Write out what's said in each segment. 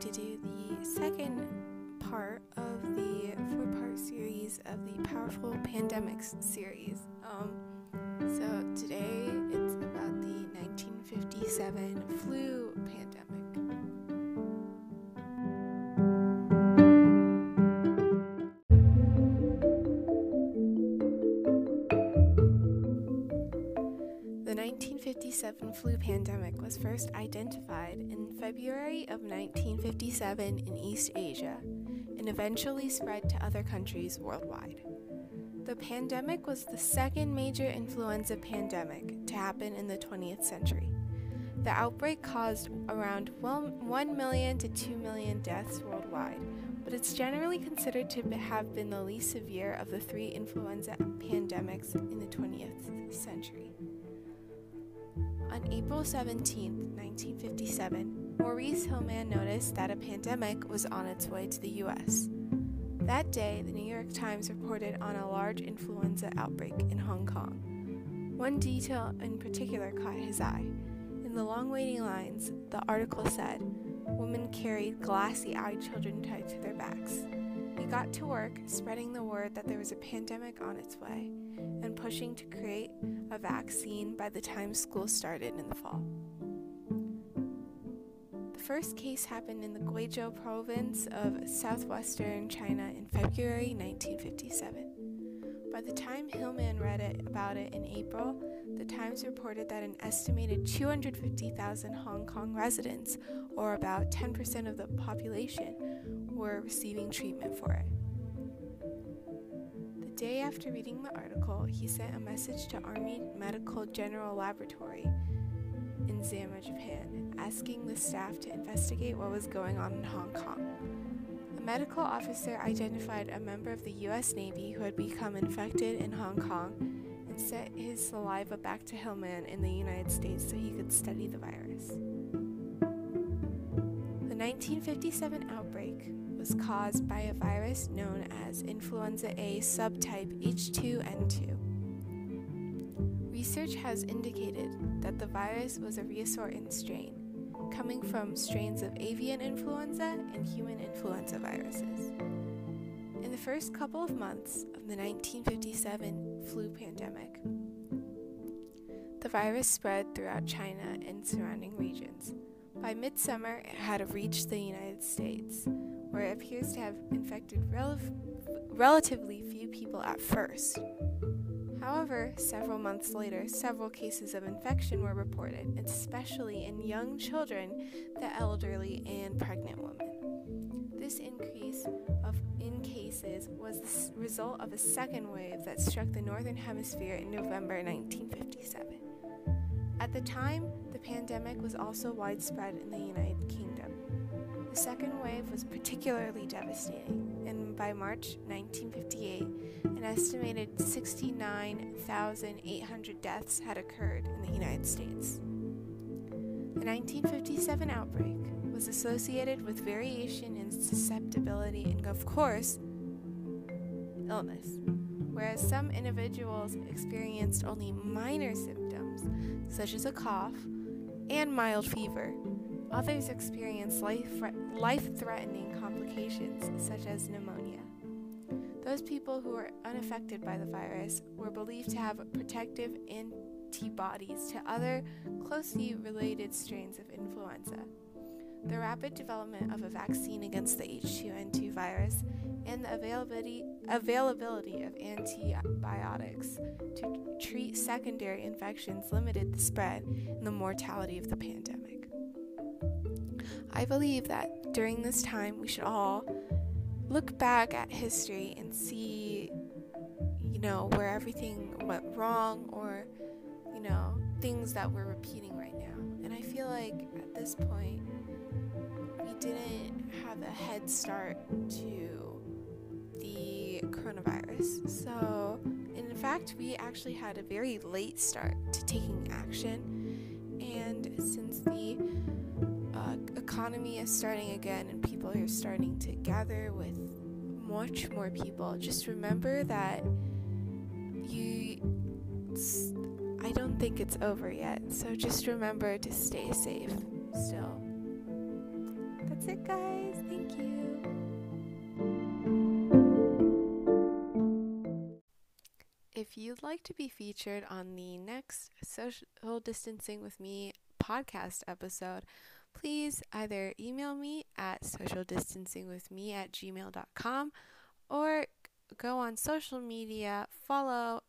to do the second part of the four part series of the Powerful Pandemics series. Um, so today it's about the 1957 flu pandemic. The 1957 flu pandemic was first identified in February of 1957 in East Asia and eventually spread to other countries worldwide. The pandemic was the second major influenza pandemic to happen in the 20th century. The outbreak caused around 1 million to 2 million deaths worldwide, but it's generally considered to have been the least severe of the three influenza pandemics in the 20th century. On April 17, 1957, Maurice Hilleman noticed that a pandemic was on its way to the U.S. That day, the New York Times reported on a large influenza outbreak in Hong Kong. One detail in particular caught his eye. In the long waiting lines, the article said, Women carried glassy eyed children tied to their backs. He got to work spreading the word that there was a pandemic on its way and pushing to create a vaccine by the time school started in the fall. The first case happened in the Guizhou province of southwestern China in February 1957. By the time Hilleman read it about it in April, the Times reported that an estimated 250,000 Hong Kong residents, or about 10% of the population, were receiving treatment for it. The day after reading the article, he sent a message to Army Medical General Laboratory in Zama, Japan, asking the staff to investigate what was going on in Hong Kong. A medical officer identified a member of the U.S. Navy who had become infected in Hong Kong and sent his saliva back to Hilleman in the United States so he could study the virus. The 1957 outbreak was caused by a virus known as influenza A subtype H2N2. Research has indicated that the virus was a reassortant strain, coming from strains of avian influenza and human influenza viruses. In the first couple of months of the 1957 flu pandemic, the virus spread throughout China and surrounding regions. By midsummer, it had reached the United States, where it appears to have infected rel- relatively few people at first. However, several months later, several cases of infection were reported, especially in young children, the elderly, and pregnant women. This increase of in cases was the result of a second wave that struck the northern hemisphere in November 1957. At the time, the pandemic was also widespread in the United Kingdom. The second wave was particularly devastating, and by March 1958, an estimated 69,800 deaths had occurred in the United States. The 1957 outbreak was associated with variation in susceptibility and, of course, illness. Whereas some individuals experienced only minor symptoms, such as a cough and mild fever, others experienced life threatening complications, such as pneumonia. Those people who were unaffected by the virus were believed to have protective antibodies to other closely related strains of influenza. The rapid development of a vaccine against the H2N2 virus and the availability, availability of antibiotics to treat secondary infections limited the spread and the mortality of the pandemic. I believe that during this time we should all look back at history and see, you know, where everything went wrong or, you know, things that we're repeating right now. And I feel like at this point, we didn't have a head start to the coronavirus. So, in fact, we actually had a very late start to taking action. And since the economy is starting again and people are starting to gather with much more people, just remember that you. I don't think it's over yet. So just remember to stay safe still. That's it, guys. Thank you. If you'd like to be featured on the next Social Distancing with Me podcast episode, please either email me at socialdistancingwithme at gmail.com or go on social media, follow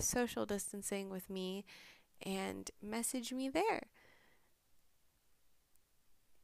social distancing with me, and message me there.